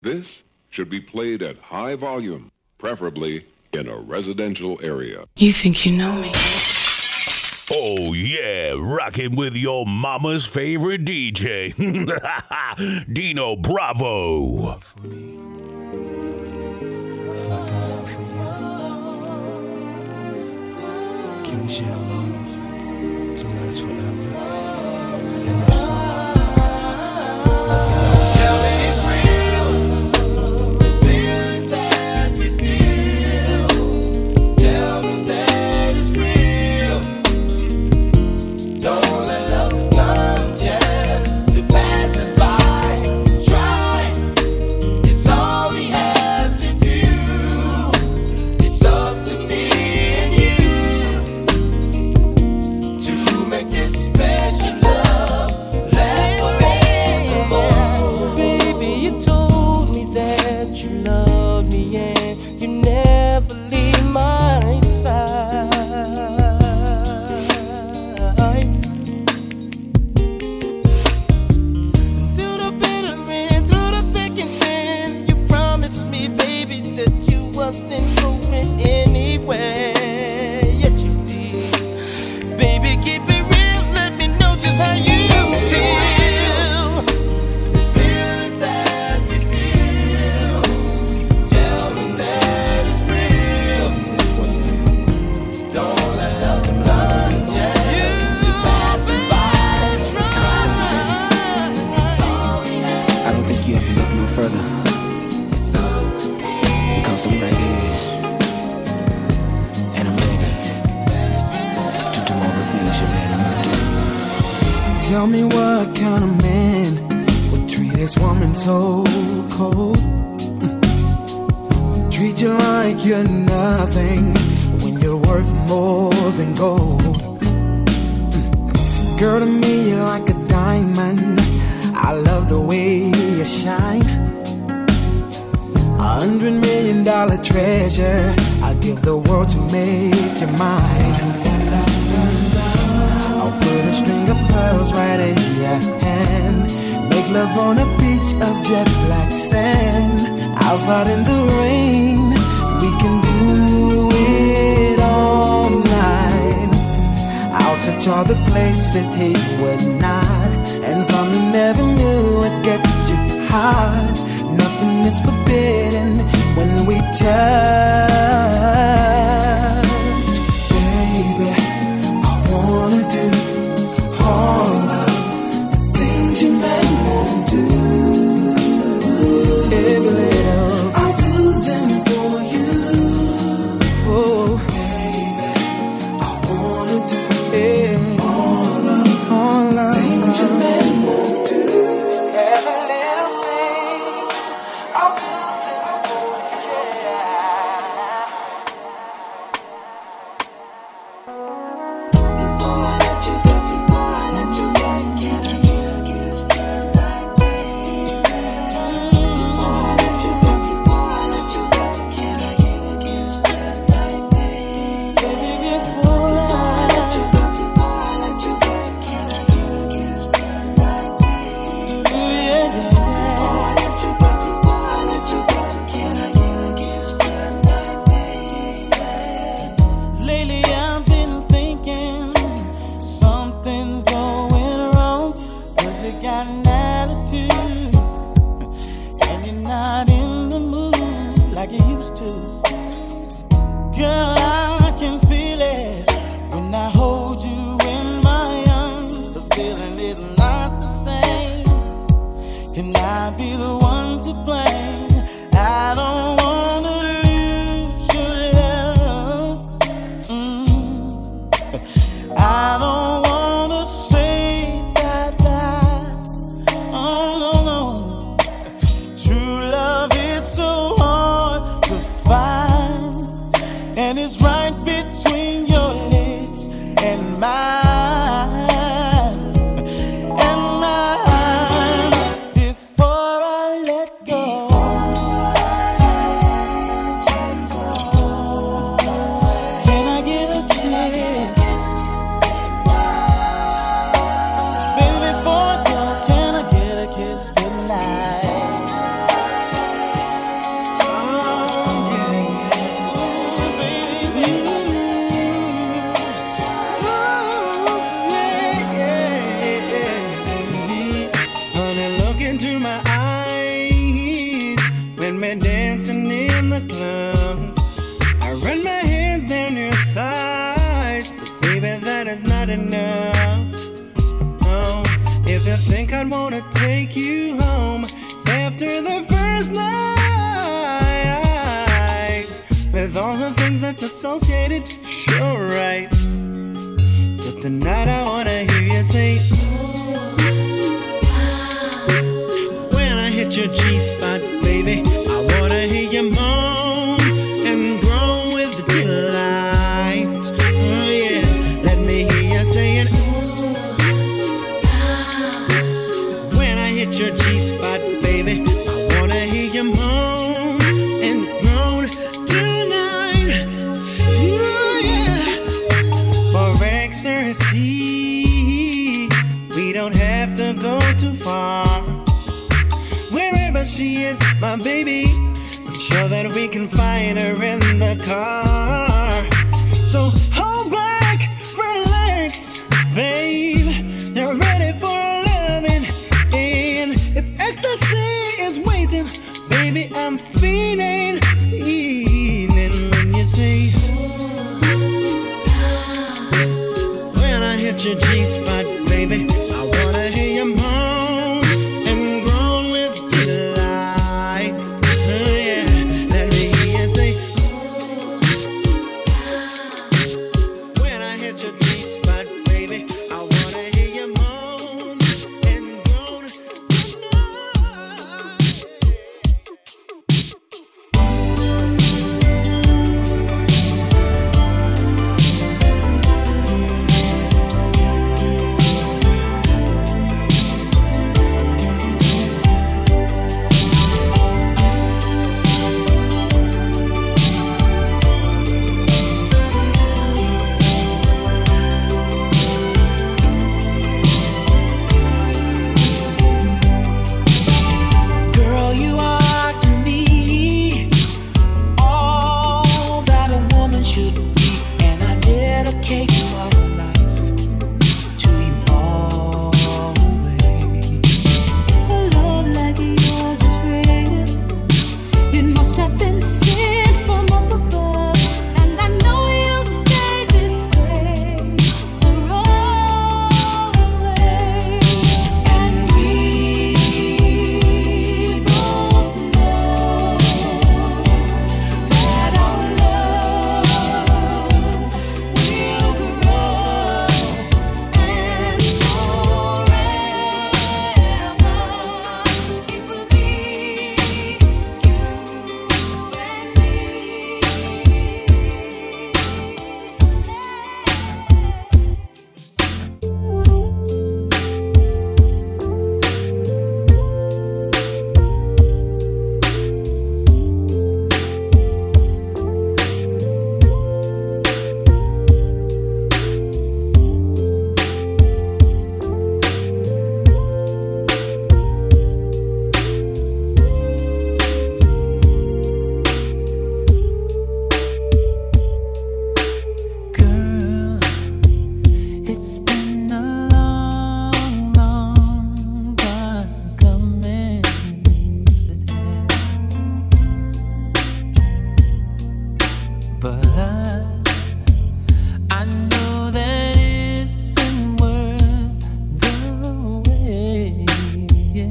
This should be played at high volume, preferably in a residential area. You think you know me? Oh, yeah, rocking with your mama's favorite DJ, Dino Bravo. Can we share love to last forever? woman so cold. Treat you like you're nothing when you're worth more than gold. Girl, to me, you're like a diamond. I love the way you shine. A hundred million dollar treasure. I'd give the world to make you mine. I'll put a string of pearls right in your hand love on a beach of jet black sand. Outside in the rain, we can do it all night. I'll touch all the places he would not, and some he never knew would get you hot. Nothing is forbidden when we touch. Attitude, and you're not in the mood like you used to. Girl, I can feel it when I hold you in my arms. The feeling is not the same. Can I be the one to blame? me dancing in the club. I run my hands down your thighs, but baby, that is not enough. Oh, if you think I'd wanna take you home after the first night, with all the things that's associated, sure right. Just tonight, I wanna hear you say, ah. When I hit your G spot. Hit your G spot, baby, I wanna hear you moan and groan tonight. Ooh, yeah. For ecstasy, we don't have to go too far. Wherever she is, my baby, I'm sure that we can find her in the car. So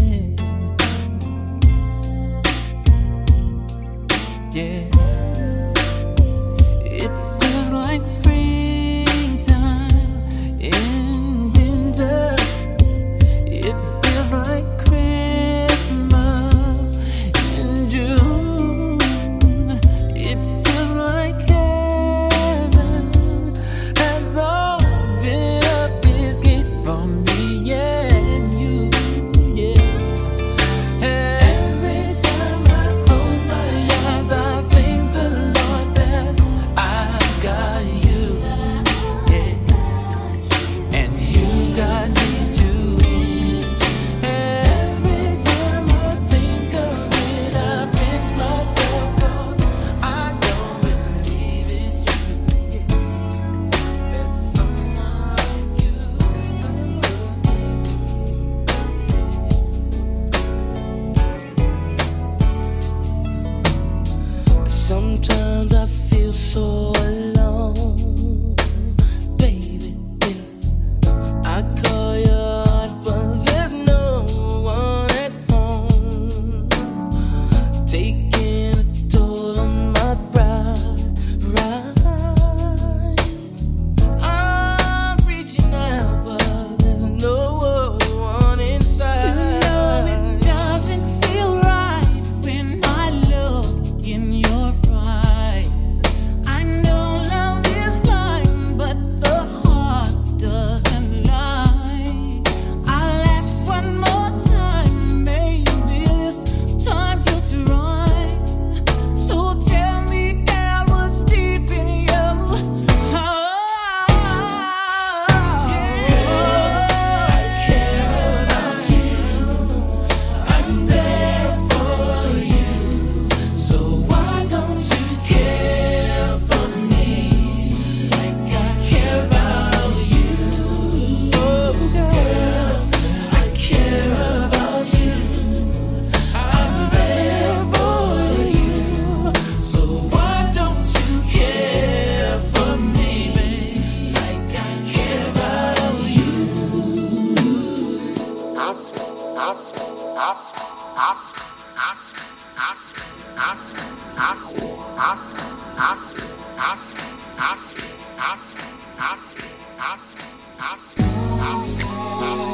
Yeah, I speak, I speak, I speak, I speak, I I.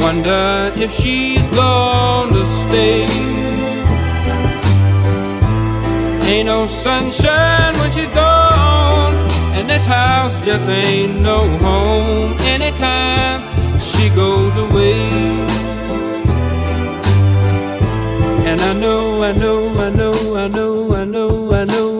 Wonder if she's gonna stay. Ain't no sunshine when she's gone, and this house just ain't no home anytime she goes away. And I know, I know, I know, I know, I know, I know,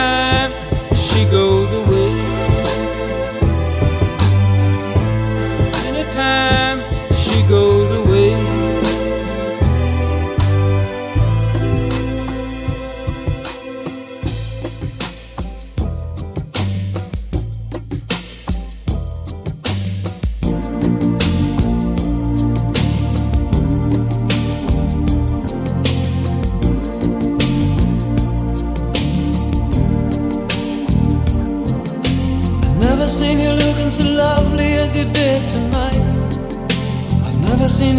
time.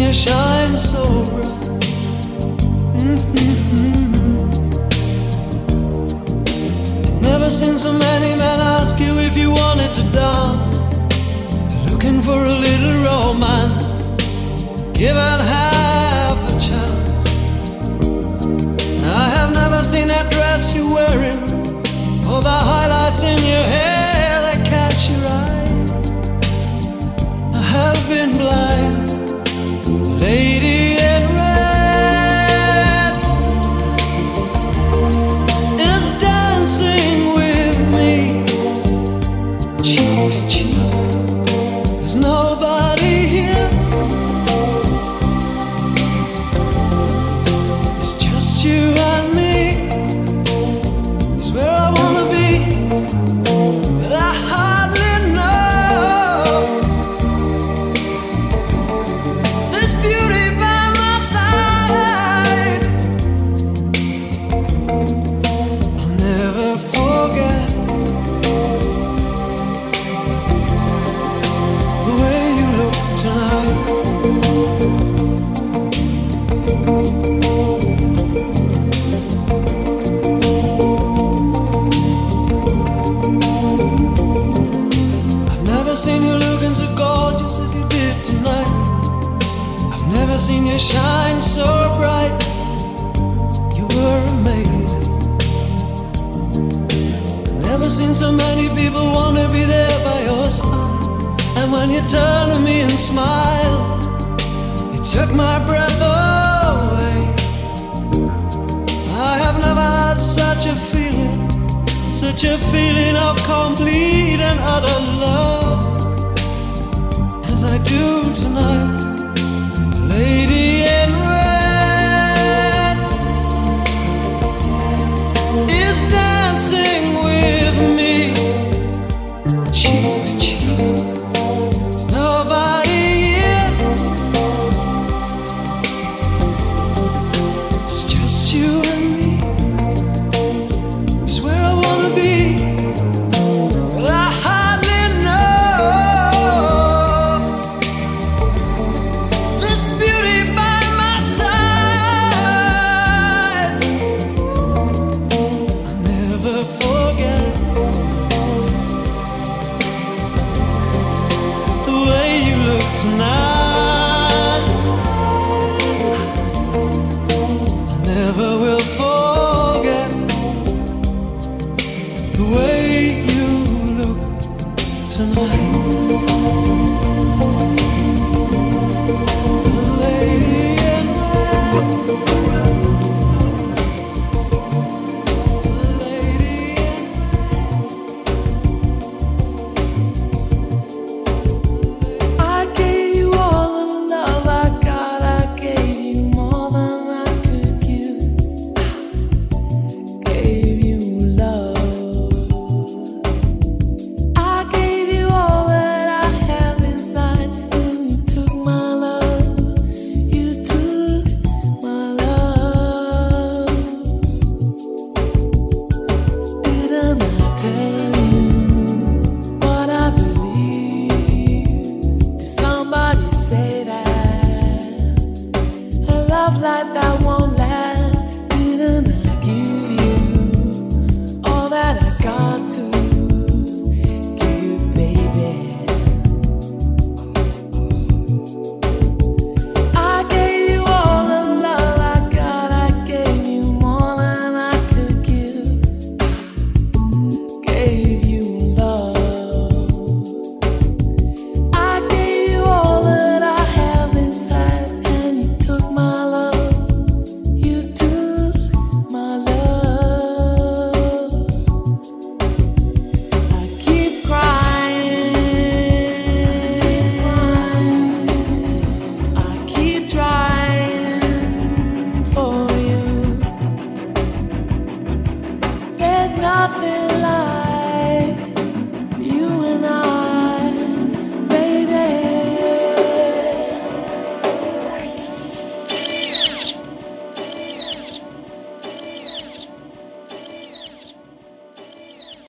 You shine so bright. Mhm. Never seen so many men ask you if you wanted to dance. Looking for a little romance. Give it half a chance. I have never seen that dress you're wearing. All the seen so many people wanna be there by your side. And when you turn to me and smile, it took my breath away. I have never had such a feeling, such a feeling of complete and utter love as I do tonight, Lady tonight